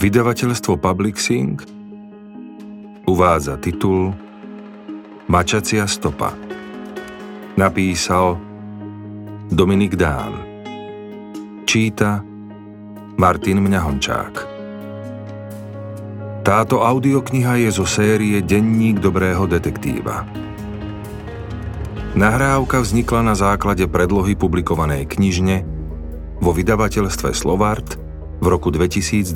Vydavateľstvo Publixing uvádza titul Mačacia stopa. Napísal Dominik Dán. Číta Martin Mňahončák. Táto audiokniha je zo série Denník dobrého detektíva. Nahrávka vznikla na základe predlohy publikovanej knižne vo vydavateľstve Slovart v roku 2021.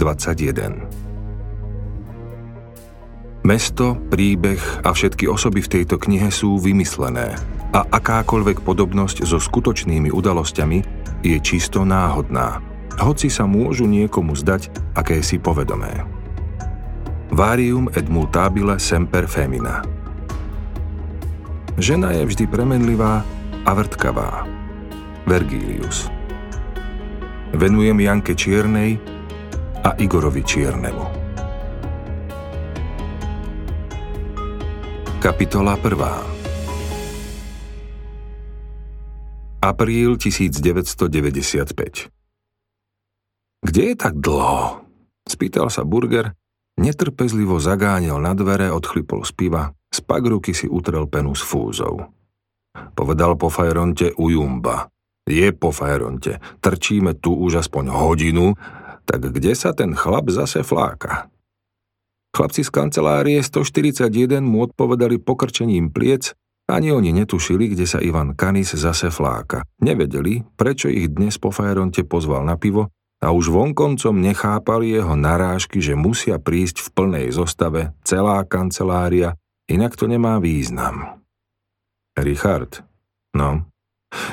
Mesto, príbeh a všetky osoby v tejto knihe sú vymyslené a akákoľvek podobnosť so skutočnými udalosťami je čisto náhodná, hoci sa môžu niekomu zdať akési povedomé. Varium et multabile semper femina – Žena je vždy premenlivá a vrtkavá. Vergilius. Venujem Janke Čiernej a Igorovi Čiernemu. Kapitola 1. Apríl 1995 Kde je tak dlho? Spýtal sa Burger, netrpezlivo zagáňal na dvere, odchlipol z piva z pagruky si utrel penu s fúzou. Povedal po fajronte Ujumba. Je po fajronte. Trčíme tu už aspoň hodinu, tak kde sa ten chlap zase fláka? Chlapci z kancelárie 141 mu odpovedali pokrčením pliec, ani oni netušili, kde sa Ivan Kanis zase fláka. Nevedeli, prečo ich dnes po fajronte pozval na pivo a už vonkoncom nechápali jeho narážky, že musia prísť v plnej zostave celá kancelária Inak to nemá význam. Richard, no,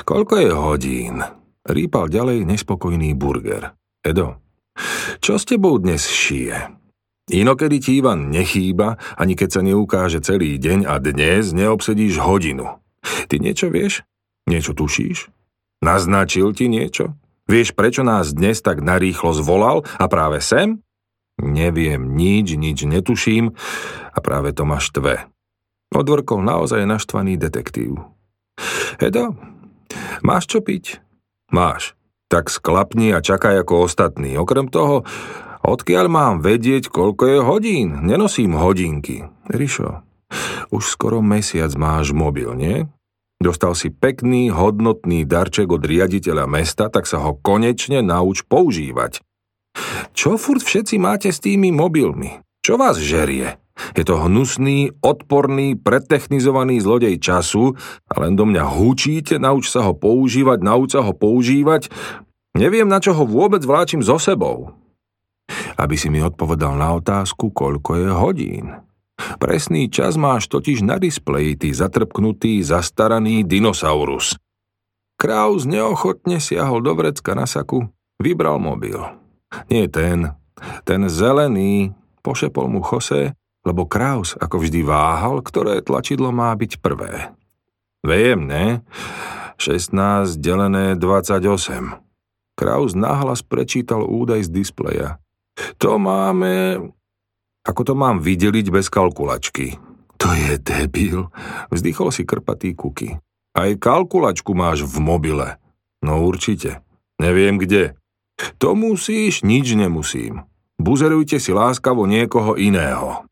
koľko je hodín? Rýpal ďalej nespokojný burger. Edo, čo s tebou dnes šije? Inokedy ti Ivan nechýba, ani keď sa neukáže celý deň a dnes neobsedíš hodinu. Ty niečo vieš? Niečo tušíš? Naznačil ti niečo? Vieš, prečo nás dnes tak narýchlo zvolal a práve sem? Neviem nič, nič netuším a práve to ma štve. Odvorkol naozaj naštvaný detektív. Edo, máš čo piť? Máš. Tak sklapni a čakaj ako ostatní. Okrem toho, odkiaľ mám vedieť, koľko je hodín? Nenosím hodinky. Rišo, už skoro mesiac máš mobil, nie? Dostal si pekný, hodnotný darček od riaditeľa mesta, tak sa ho konečne nauč používať. Čo furt všetci máte s tými mobilmi? Čo vás žerie? Je to hnusný, odporný, pretechnizovaný zlodej času a len do mňa hučíte, nauč sa ho používať, nauč sa ho používať. Neviem, na čo ho vôbec vláčim so sebou. Aby si mi odpovedal na otázku, koľko je hodín. Presný čas máš totiž na displeji, ty zatrpknutý, zastaraný dinosaurus. Kraus neochotne siahol do vrecka na saku, vybral mobil. Nie ten, ten zelený, pošepol mu Jose, lebo Kraus ako vždy váhal, ktoré tlačidlo má byť prvé. Viem, ne? 16 delené 28. Kraus nahlas prečítal údaj z displeja. To máme... Ako to mám vydeliť bez kalkulačky? To je debil. Vzdychol si krpatý kuky. Aj kalkulačku máš v mobile. No určite. Neviem kde. To musíš, nič nemusím. Buzerujte si láskavo niekoho iného.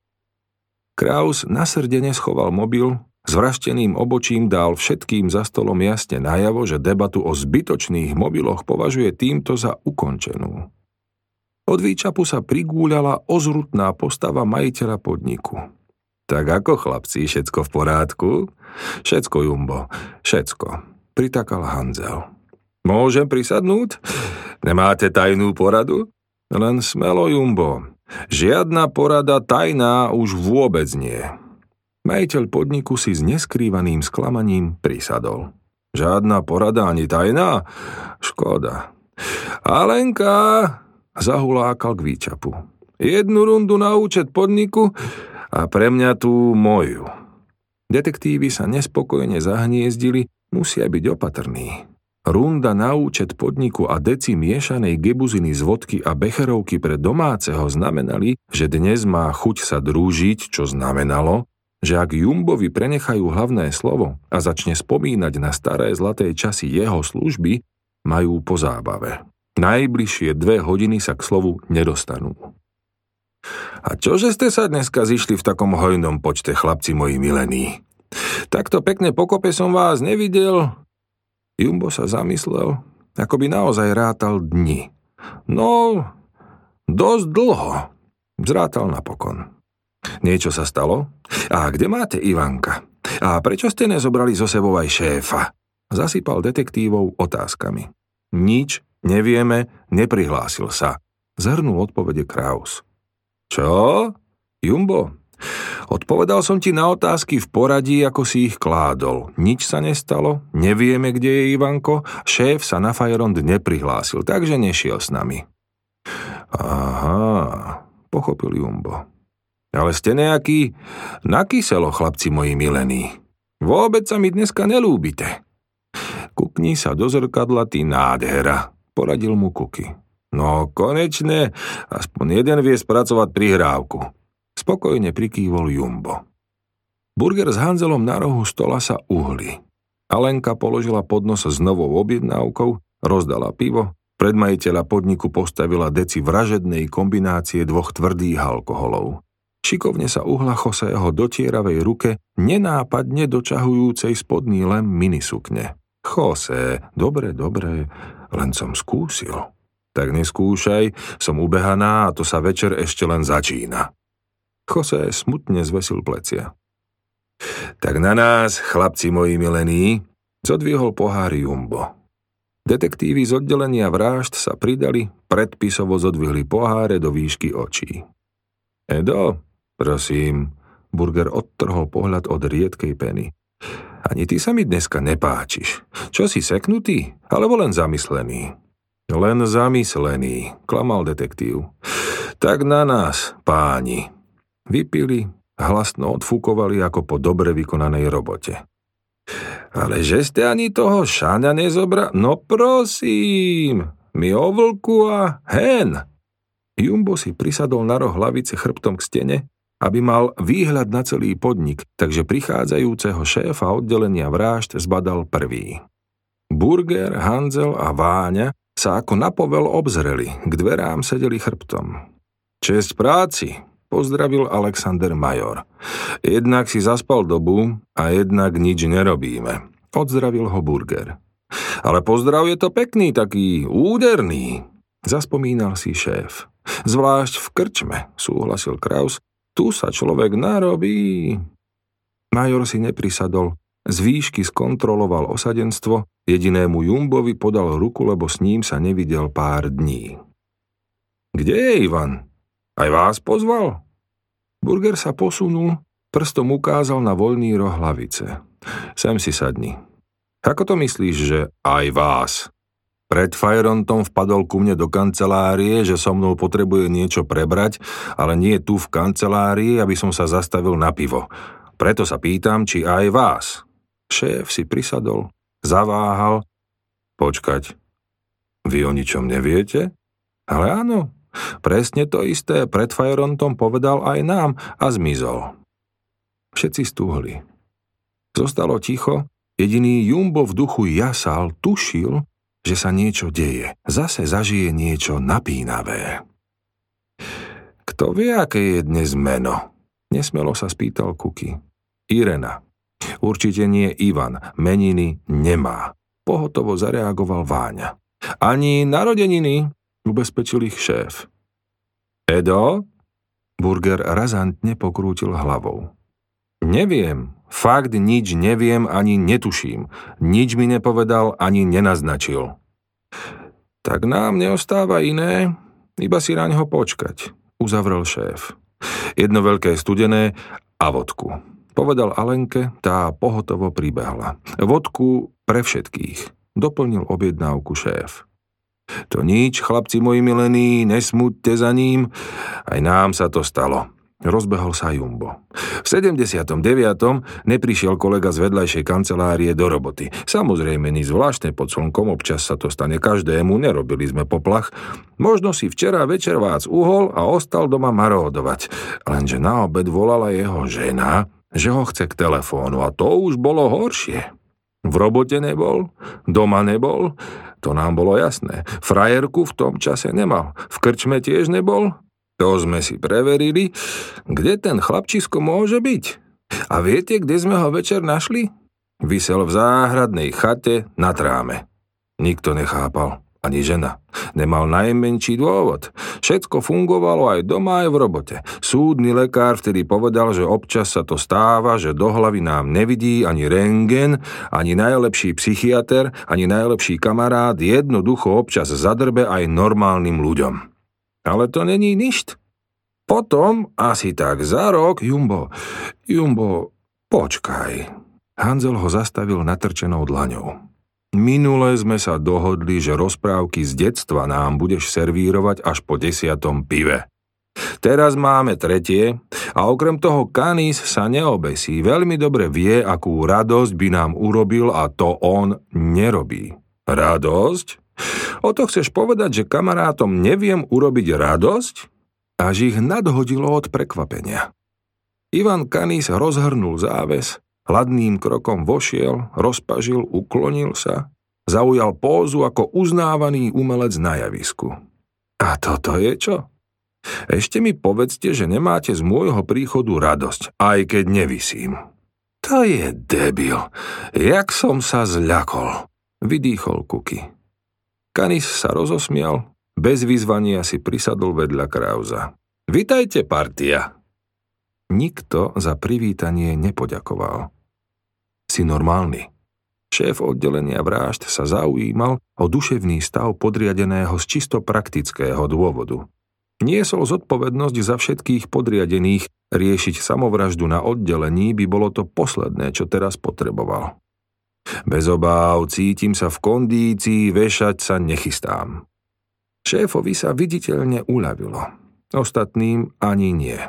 Kraus nasrdene schoval mobil, s vrašteným obočím dal všetkým za stolom jasne najavo, že debatu o zbytočných mobiloch považuje týmto za ukončenú. Od výčapu sa prigúľala ozrutná postava majiteľa podniku. Tak ako chlapci, všetko v porádku? Všetko, Jumbo, všetko, pritakal Hanzel. Môžem prisadnúť? Nemáte tajnú poradu? Len smelo, Jumbo. Žiadna porada tajná už vôbec nie. Majiteľ podniku si s neskrývaným sklamaním prisadol. Žiadna porada ani tajná? Škoda. Alenka, zahulákal k výčapu. Jednu rundu na účet podniku a pre mňa tú moju. Detektívy sa nespokojne zahniezdili, musia byť opatrní. Runda na účet podniku a deci miešanej gebuziny z vodky a becherovky pre domáceho znamenali, že dnes má chuť sa drúžiť, čo znamenalo, že ak Jumbovi prenechajú hlavné slovo a začne spomínať na staré zlaté časy jeho služby, majú po zábave. Najbližšie dve hodiny sa k slovu nedostanú. A čože ste sa dneska zišli v takom hojnom počte, chlapci moji milení? Takto pekne pokope som vás nevidel. Jumbo sa zamyslel, ako by naozaj rátal dni. No, dosť dlho. Zrátal napokon. Niečo sa stalo? A kde máte Ivanka? A prečo ste nezobrali zo sebou aj šéfa? Zasypal detektívov otázkami. Nič nevieme, neprihlásil sa. Zhrnul odpovede Kraus. Čo? Jumbo? Odpovedal som ti na otázky v poradí, ako si ich kládol. Nič sa nestalo, nevieme, kde je Ivanko, šéf sa na Fajrond neprihlásil, takže nešiel s nami. Aha, pochopil Jumbo. Ale ste nejaký nakyselo, chlapci moji milení. Vôbec sa mi dneska nelúbite. Kukni sa do zrkadla, ty nádhera, poradil mu Kuky. No konečne, aspoň jeden vie spracovať prihrávku. Spokojne prikývol Jumbo. Burger s Hanzelom na rohu stola sa uhli. Alenka položila podnos s novou objednávkou, rozdala pivo, pred podniku postavila deci vražednej kombinácie dvoch tvrdých alkoholov. Šikovne sa uhla Choseho dotieravej ruke, nenápadne dočahujúcej spodný lem minisukne. Chose, dobre, dobre, len som skúsil. Tak neskúšaj, som ubehaná a to sa večer ešte len začína. Chose smutne zvesil plecia. Tak na nás, chlapci moji milení, zodvihol pohár Jumbo. Detektívy z oddelenia vražd sa pridali, predpisovo zodvihli poháre do výšky očí. Edo, prosím, Burger odtrhol pohľad od riedkej peny. Ani ty sa mi dneska nepáčiš. Čo si seknutý, alebo len zamyslený? Len zamyslený, klamal detektív. Tak na nás, páni. Vypili, hlasno odfúkovali ako po dobre vykonanej robote. Ale že ste ani toho šáňa nezobra... No prosím, mi o vlku a hen. Jumbo si prisadol na roh hlavice chrbtom k stene, aby mal výhľad na celý podnik, takže prichádzajúceho šéfa oddelenia vražd zbadal prvý. Burger, Hanzel a Váňa sa ako napovel obzreli, k dverám sedeli chrbtom. Česť práci, pozdravil Alexander Major. Jednak si zaspal dobu a jednak nič nerobíme. Odzdravil ho Burger. Ale pozdrav je to pekný, taký úderný, zaspomínal si šéf. Zvlášť v krčme, súhlasil Kraus. Tu sa človek narobí. Major si neprisadol, z výšky skontroloval osadenstvo, jedinému Jumbovi podal ruku, lebo s ním sa nevidel pár dní. Kde je Ivan? Aj vás pozval? Burger sa posunul, prstom ukázal na voľný roh hlavice. Sem si sadni. Ako to myslíš, že aj vás? Pred Fajrontom vpadol ku mne do kancelárie, že so mnou potrebuje niečo prebrať, ale nie tu v kancelárii, aby som sa zastavil na pivo. Preto sa pýtam, či aj vás. Šéf si prisadol, zaváhal. Počkať, vy o ničom neviete? Ale áno, presne to isté pred Fajrontom povedal aj nám a zmizol. Všetci stúhli. Zostalo ticho, jediný Jumbo v duchu jasal, tušil, že sa niečo deje. Zase zažije niečo napínavé. Kto vie, aké je dnes meno? Nesmelo sa spýtal Kuky. Irena. Určite nie Ivan, meniny nemá. Pohotovo zareagoval Váňa. Ani narodeniny, ubezpečil ich šéf. Edo? Burger razantne pokrútil hlavou. Neviem, fakt nič neviem ani netuším. Nič mi nepovedal ani nenaznačil. Tak nám neostáva iné, iba si na neho počkať, uzavrel šéf. Jedno veľké studené a vodku. Povedal Alenke, tá pohotovo pribehla. Vodku pre všetkých. Doplnil objednávku šéf. To nič, chlapci moji milení, nesmúďte za ním. Aj nám sa to stalo. Rozbehol sa Jumbo. V 79. neprišiel kolega z vedľajšej kancelárie do roboty. Samozrejme, ni zvláštne pod slnkom, občas sa to stane každému, nerobili sme poplach. Možno si včera večer vás uhol a ostal doma maródovať. Lenže na obed volala jeho žena, že ho chce k telefónu a to už bolo horšie. V robote nebol, doma nebol, to nám bolo jasné. Frajerku v tom čase nemal, v krčme tiež nebol, To sme si preverili, kde ten chlapčisko môže byť. A viete, kde sme ho večer našli? Vysel v záhradnej chate na tráme. Nikto nechápal, ani žena. Nemal najmenší dôvod. Všetko fungovalo aj doma, aj v robote. Súdny lekár vtedy povedal, že občas sa to stáva, že do hlavy nám nevidí ani rengen, ani najlepší psychiatr, ani najlepší kamarát, jednoducho občas zadrbe aj normálnym ľuďom. Ale to není ništ. Potom, asi tak za rok, Jumbo, Jumbo, počkaj. Hanzel ho zastavil natrčenou dlaňou. Minule sme sa dohodli, že rozprávky z detstva nám budeš servírovať až po desiatom pive. Teraz máme tretie a okrem toho Kanis sa neobesí. Veľmi dobre vie, akú radosť by nám urobil a to on nerobí. Radosť? O to chceš povedať, že kamarátom neviem urobiť radosť? Až ich nadhodilo od prekvapenia. Ivan Kanis rozhrnul záves, hladným krokom vošiel, rozpažil, uklonil sa, zaujal pózu ako uznávaný umelec na javisku. A toto je čo? Ešte mi povedzte, že nemáte z môjho príchodu radosť, aj keď nevisím. To je debil. Jak som sa zľakol. Vydýchol Kuky. Kanis sa rozosmial, bez vyzvania si prisadol vedľa Krauza. Vitajte, partia! Nikto za privítanie nepoďakoval. Si normálny. Šéf oddelenia vražd sa zaujímal o duševný stav podriadeného z čisto praktického dôvodu. Niesol zodpovednosť za všetkých podriadených, riešiť samovraždu na oddelení by bolo to posledné, čo teraz potreboval. Bez obáv cítim sa v kondícii, vešať sa nechystám. Šéfovi sa viditeľne uľavilo. Ostatným ani nie.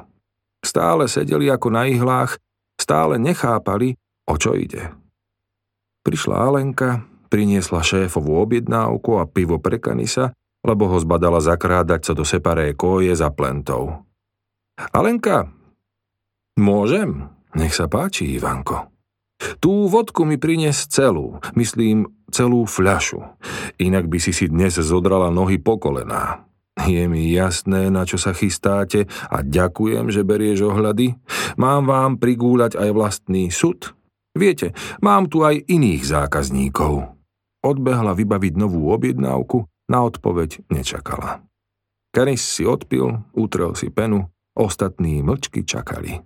Stále sedeli ako na ihlách, stále nechápali, o čo ide. Prišla Alenka, priniesla šéfovú objednávku a pivo pre Kanisa, lebo ho zbadala zakrádať sa do separé koje za plentou. Alenka, môžem? Nech sa páči, Ivanko. Tú vodku mi prinies celú, myslím celú fľašu. Inak by si si dnes zodrala nohy po kolená. Je mi jasné, na čo sa chystáte a ďakujem, že berieš ohľady. Mám vám prigúľať aj vlastný sud? Viete, mám tu aj iných zákazníkov. Odbehla vybaviť novú objednávku, na odpoveď nečakala. Karis si odpil, utrel si penu, ostatní mlčky čakali.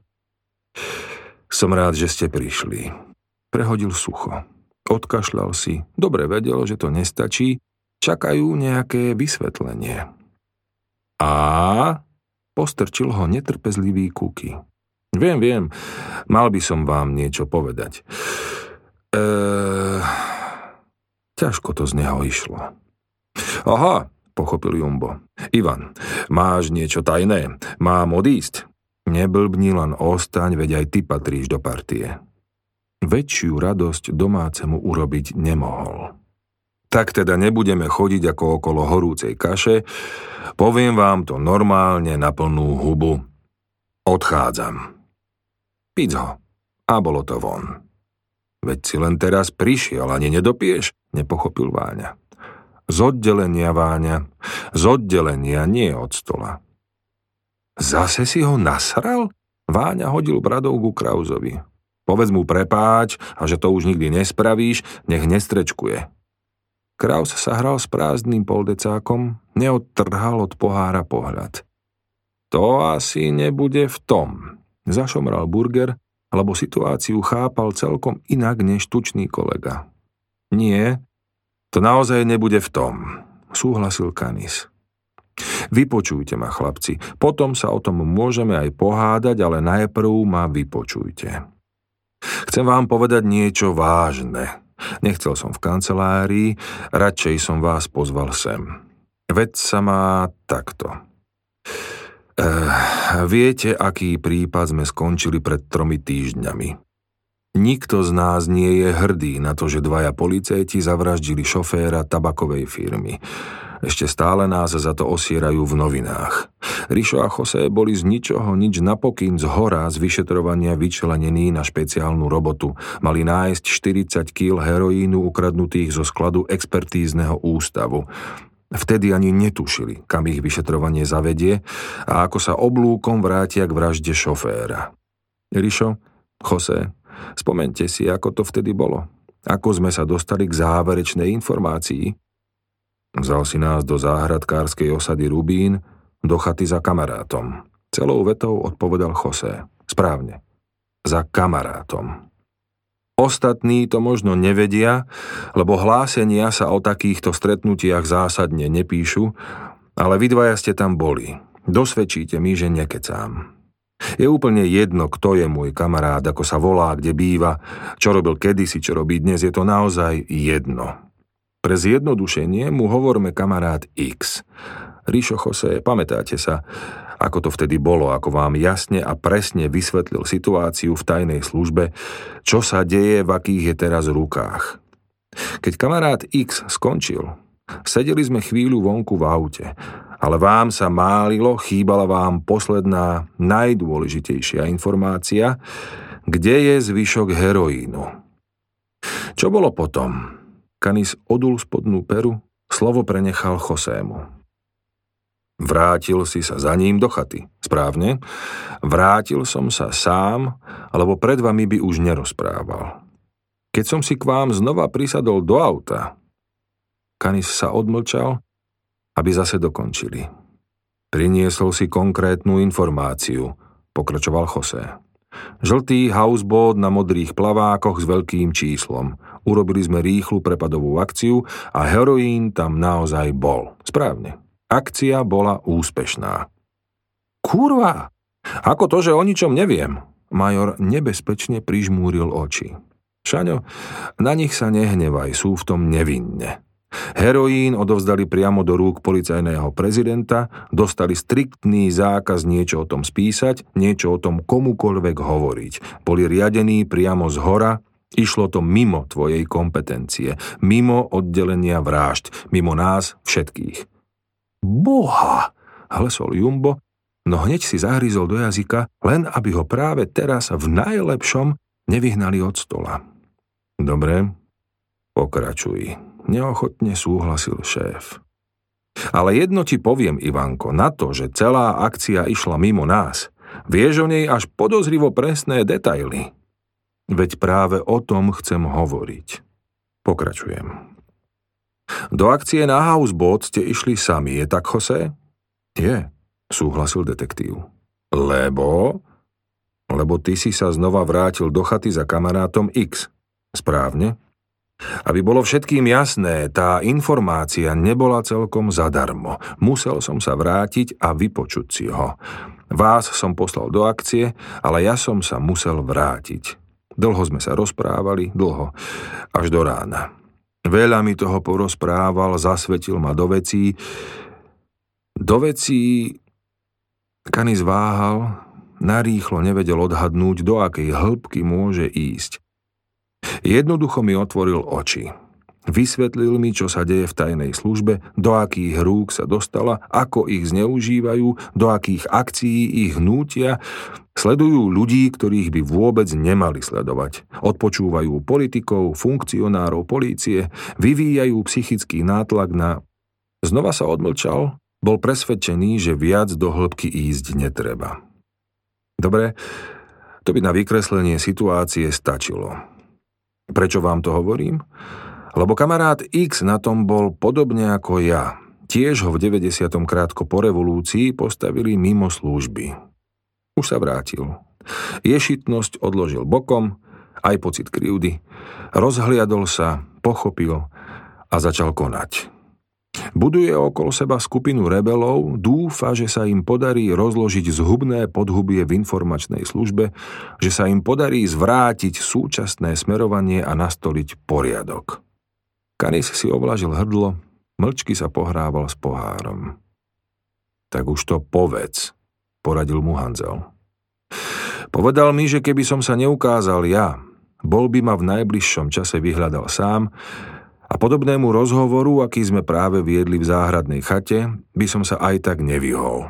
Som rád, že ste prišli. Prehodil sucho. Odkašľal si, dobre vedel, že to nestačí, čakajú nejaké vysvetlenie. A postrčil ho netrpezlivý kuky. Viem, viem, mal by som vám niečo povedať. Eee, ťažko to z neho išlo. Aha, pochopil Jumbo. Ivan, máš niečo tajné? Mám odísť? Neblbni len ostaň, veď aj ty patríš do partie. Väčšiu radosť domácemu urobiť nemohol. Tak teda nebudeme chodiť ako okolo horúcej kaše, poviem vám to normálne na plnú hubu. Odchádzam. Pic ho. A bolo to von. Veď si len teraz prišiel, ani nedopieš, nepochopil Váňa. Z oddelenia, Váňa. Z oddelenia, nie od stola. Zase si ho nasral? Váňa hodil bradou ku Krauzovi. Povedz mu prepáč a že to už nikdy nespravíš, nech nestrečkuje. Kraus sa hral s prázdnym poldecákom, neodtrhal od pohára pohľad. To asi nebude v tom, Zašomral Burger, lebo situáciu chápal celkom inak než tučný kolega. Nie, to naozaj nebude v tom, súhlasil Kanis. Vypočujte ma, chlapci, potom sa o tom môžeme aj pohádať, ale najprv ma vypočujte. Chcem vám povedať niečo vážne. Nechcel som v kancelárii, radšej som vás pozval sem. Veď sa má takto. Uh, viete, aký prípad sme skončili pred tromi týždňami? Nikto z nás nie je hrdý na to, že dvaja policajti zavraždili šoféra tabakovej firmy. Ešte stále nás za to osierajú v novinách. Rišo a Jose boli z ničoho nič napokyn z hora z vyšetrovania vyčlenení na špeciálnu robotu. Mali nájsť 40 kg heroínu ukradnutých zo skladu expertízneho ústavu. Vtedy ani netušili, kam ich vyšetrovanie zavedie a ako sa oblúkom vrátia k vražde šoféra. Rišo, Jose, spomente si, ako to vtedy bolo. Ako sme sa dostali k záverečnej informácii. Vzal si nás do záhradkárskej osady Rubín, do chaty za kamarátom. Celou vetou odpovedal Jose. Správne. Za kamarátom. Ostatní to možno nevedia, lebo hlásenia sa o takýchto stretnutiach zásadne nepíšu, ale vy dvaja ste tam boli. Dosvedčíte mi, že nekecám. Je úplne jedno, kto je môj kamarát, ako sa volá, kde býva, čo robil kedysi, čo robí dnes, je to naozaj jedno. Pre zjednodušenie mu hovorme kamarát X. Ríšo Jose, pamätáte sa, ako to vtedy bolo, ako vám jasne a presne vysvetlil situáciu v tajnej službe, čo sa deje, v akých je teraz rukách. Keď kamarát X skončil, sedeli sme chvíľu vonku v aute, ale vám sa málilo, chýbala vám posledná, najdôležitejšia informácia, kde je zvyšok heroínu. Čo bolo potom? Kanis odul spodnú peru, slovo prenechal Chosému. Vrátil si sa za ním do chaty. Správne? Vrátil som sa sám, lebo pred vami by už nerozprával. Keď som si k vám znova prisadol do auta, Kanis sa odmlčal, aby zase dokončili. Priniesol si konkrétnu informáciu, pokračoval Jose. Žltý houseboat na modrých plavákoch s veľkým číslom. Urobili sme rýchlu prepadovú akciu a heroín tam naozaj bol. Správne. Akcia bola úspešná. Kurva! Ako to, že o ničom neviem? Major nebezpečne prižmúril oči. Šaňo, na nich sa nehnevaj, sú v tom nevinne. Heroín odovzdali priamo do rúk policajného prezidenta, dostali striktný zákaz niečo o tom spísať, niečo o tom komukoľvek hovoriť. Boli riadení priamo z hora, išlo to mimo tvojej kompetencie, mimo oddelenia vražd, mimo nás všetkých. Boha, hlesol Jumbo, no hneď si zahryzol do jazyka, len aby ho práve teraz v najlepšom nevyhnali od stola. Dobre, pokračuj. Neochotne súhlasil šéf. Ale jedno ti poviem, Ivanko, na to, že celá akcia išla mimo nás, vieš o nej až podozrivo presné detaily. Veď práve o tom chcem hovoriť. Pokračujem. Do akcie na houseboat ste išli sami, je tak, Jose? Je, súhlasil detektív. Lebo? Lebo ty si sa znova vrátil do chaty za kamarátom X. Správne? Aby bolo všetkým jasné, tá informácia nebola celkom zadarmo. Musel som sa vrátiť a vypočuť si ho. Vás som poslal do akcie, ale ja som sa musel vrátiť. Dlho sme sa rozprávali, dlho, až do rána. Veľa mi toho porozprával, zasvetil ma do vecí. Do vecí... Kany zváhal, narýchlo nevedel odhadnúť, do akej hĺbky môže ísť. Jednoducho mi otvoril oči. Vysvetlil mi, čo sa deje v tajnej službe, do akých rúk sa dostala, ako ich zneužívajú, do akých akcií ich hnútia, Sledujú ľudí, ktorých by vôbec nemali sledovať. Odpočúvajú politikov, funkcionárov polície, vyvíjajú psychický nátlak na... Znova sa odmlčal, bol presvedčený, že viac do hĺbky ísť netreba. Dobre, to by na vykreslenie situácie stačilo. Prečo vám to hovorím? Lebo kamarát X na tom bol podobne ako ja. Tiež ho v 90. krátko po revolúcii postavili mimo služby. Už sa vrátil. Ješitnosť odložil bokom, aj pocit krivdy. Rozhliadol sa, pochopil a začal konať. Buduje okolo seba skupinu rebelov, dúfa, že sa im podarí rozložiť zhubné podhubie v informačnej službe, že sa im podarí zvrátiť súčasné smerovanie a nastoliť poriadok. Kanis si ovlažil hrdlo, mlčky sa pohrával s pohárom. Tak už to povedz, poradil mu Hanzel. Povedal mi, že keby som sa neukázal ja, bol by ma v najbližšom čase vyhľadal sám a podobnému rozhovoru, aký sme práve viedli v záhradnej chate, by som sa aj tak nevyhol.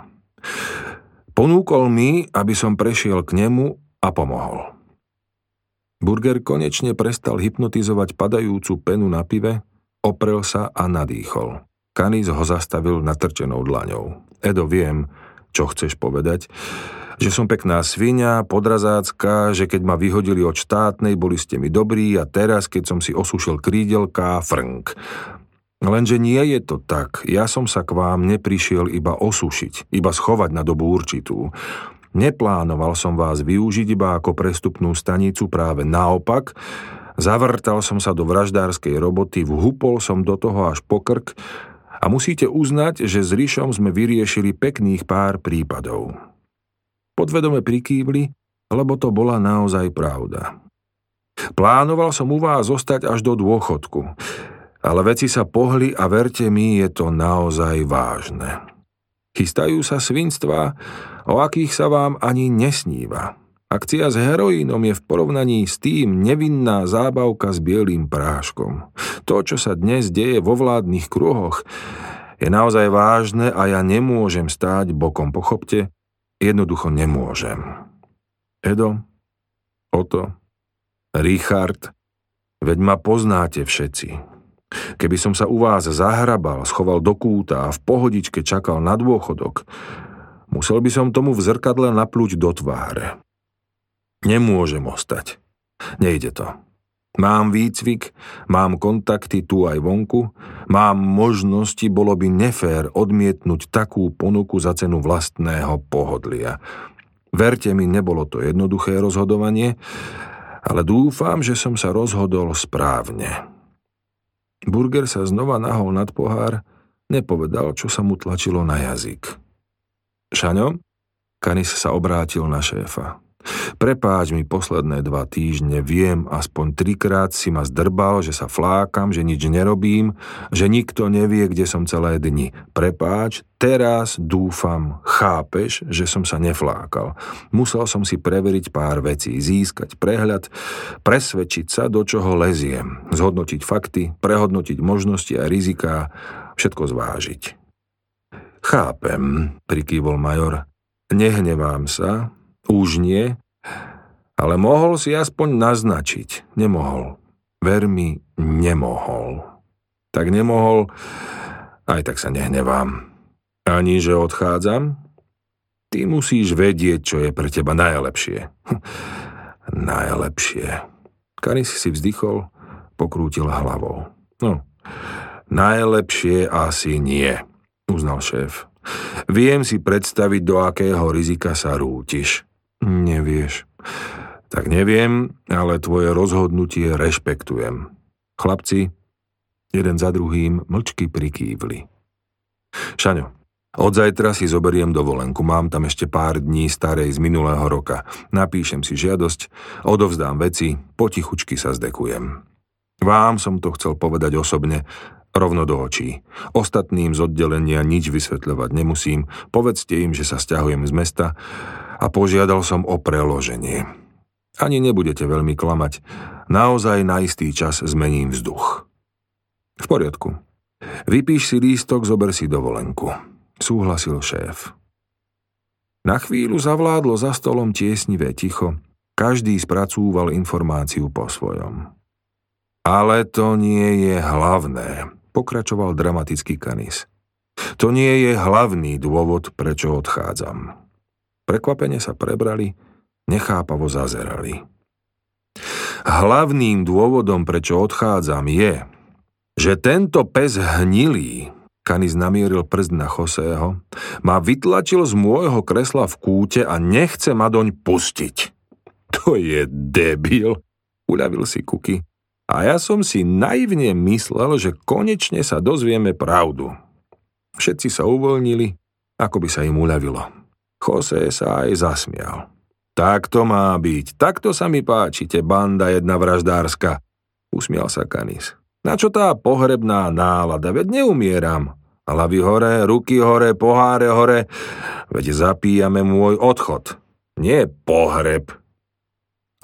Ponúkol mi, aby som prešiel k nemu a pomohol. Burger konečne prestal hypnotizovať padajúcu penu na pive, oprel sa a nadýchol. Kanis ho zastavil natrčenou dlaňou. Edo, viem, čo chceš povedať, že som pekná svinia, podrazácka, že keď ma vyhodili od štátnej, boli ste mi dobrí a teraz, keď som si osúšil krídelka, frnk. Lenže nie je to tak. Ja som sa k vám neprišiel iba osušiť, iba schovať na dobu určitú. Neplánoval som vás využiť iba ako prestupnú stanicu, práve naopak, Zavrtal som sa do vraždárskej roboty, vhupol som do toho až po krk a musíte uznať, že s Ríšom sme vyriešili pekných pár prípadov. Podvedome prikývli, lebo to bola naozaj pravda. Plánoval som u vás zostať až do dôchodku, ale veci sa pohli a verte mi, je to naozaj vážne. Chystajú sa svinstva, o akých sa vám ani nesníva. Akcia s heroínom je v porovnaní s tým nevinná zábavka s bielým práškom. To, čo sa dnes deje vo vládnych kruhoch, je naozaj vážne a ja nemôžem stáť bokom, pochopte, jednoducho nemôžem. Edo, Oto, Richard, veď ma poznáte všetci. Keby som sa u vás zahrabal, schoval do kúta a v pohodičke čakal na dôchodok, musel by som tomu v zrkadle naplúť do tváre. Nemôžem ostať. Nejde to. Mám výcvik, mám kontakty tu aj vonku, mám možnosti, bolo by nefér odmietnúť takú ponuku za cenu vlastného pohodlia. Verte mi, nebolo to jednoduché rozhodovanie, ale dúfam, že som sa rozhodol správne. Burger sa znova nahol nad pohár, nepovedal, čo sa mu tlačilo na jazyk. Šaňo? Kanis sa obrátil na šéfa. Prepáč mi posledné dva týždne, viem, aspoň trikrát si ma zdrbal, že sa flákam, že nič nerobím, že nikto nevie, kde som celé dni. Prepáč, teraz dúfam, chápeš, že som sa neflákal. Musel som si preveriť pár vecí, získať prehľad, presvedčiť sa, do čoho leziem, zhodnotiť fakty, prehodnotiť možnosti a riziká, všetko zvážiť. Chápem, prikývol major. Nehnevám sa, už nie, ale mohol si aspoň naznačiť. Nemohol. Ver mi, nemohol. Tak nemohol, aj tak sa nehnevám. Ani, že odchádzam? Ty musíš vedieť, čo je pre teba najlepšie. najlepšie. Karis si vzdychol, pokrútil hlavou. No, najlepšie asi nie, uznal šéf. Viem si predstaviť, do akého rizika sa rútiš. Nevieš. Tak neviem, ale tvoje rozhodnutie rešpektujem. Chlapci, jeden za druhým, mlčky prikývli. Šaňo, od zajtra si zoberiem dovolenku, mám tam ešte pár dní starej z minulého roka. Napíšem si žiadosť, odovzdám veci, potichučky sa zdekujem. Vám som to chcel povedať osobne, rovno do očí. Ostatným z oddelenia nič vysvetľovať nemusím, povedzte im, že sa stiahujem z mesta a požiadal som o preloženie. Ani nebudete veľmi klamať, naozaj na istý čas zmením vzduch. V poriadku. Vypíš si lístok, zober si dovolenku. Súhlasil šéf. Na chvíľu zavládlo za stolom tiesnivé ticho, každý spracúval informáciu po svojom. Ale to nie je hlavné, pokračoval dramatický kanis. To nie je hlavný dôvod, prečo odchádzam. Prekvapene sa prebrali, nechápavo zazerali. Hlavným dôvodom, prečo odchádzam, je, že tento pes hnilý, Kanis namieril prst na Chosého, ma vytlačil z môjho kresla v kúte a nechce ma doň pustiť. To je debil, uľavil si Kuky a ja som si naivne myslel, že konečne sa dozvieme pravdu. Všetci sa uvoľnili, ako by sa im uľavilo. Jose sa aj zasmial. Tak to má byť, takto sa mi páčite, banda jedna vraždárska, usmial sa Kanis. Na čo tá pohrebná nálada, veď neumieram. Hlavy hore, ruky hore, poháre hore, veď zapíjame môj odchod. Nie pohreb.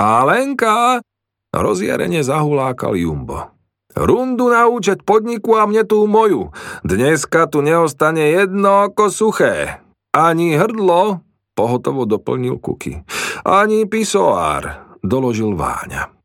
A Lenka, Rozjarene zahulákal Jumbo. Rundu na účet podniku a mne tú moju. Dneska tu neostane jedno oko suché. Ani hrdlo, pohotovo doplnil Kuky. Ani pisoár, doložil Váňa.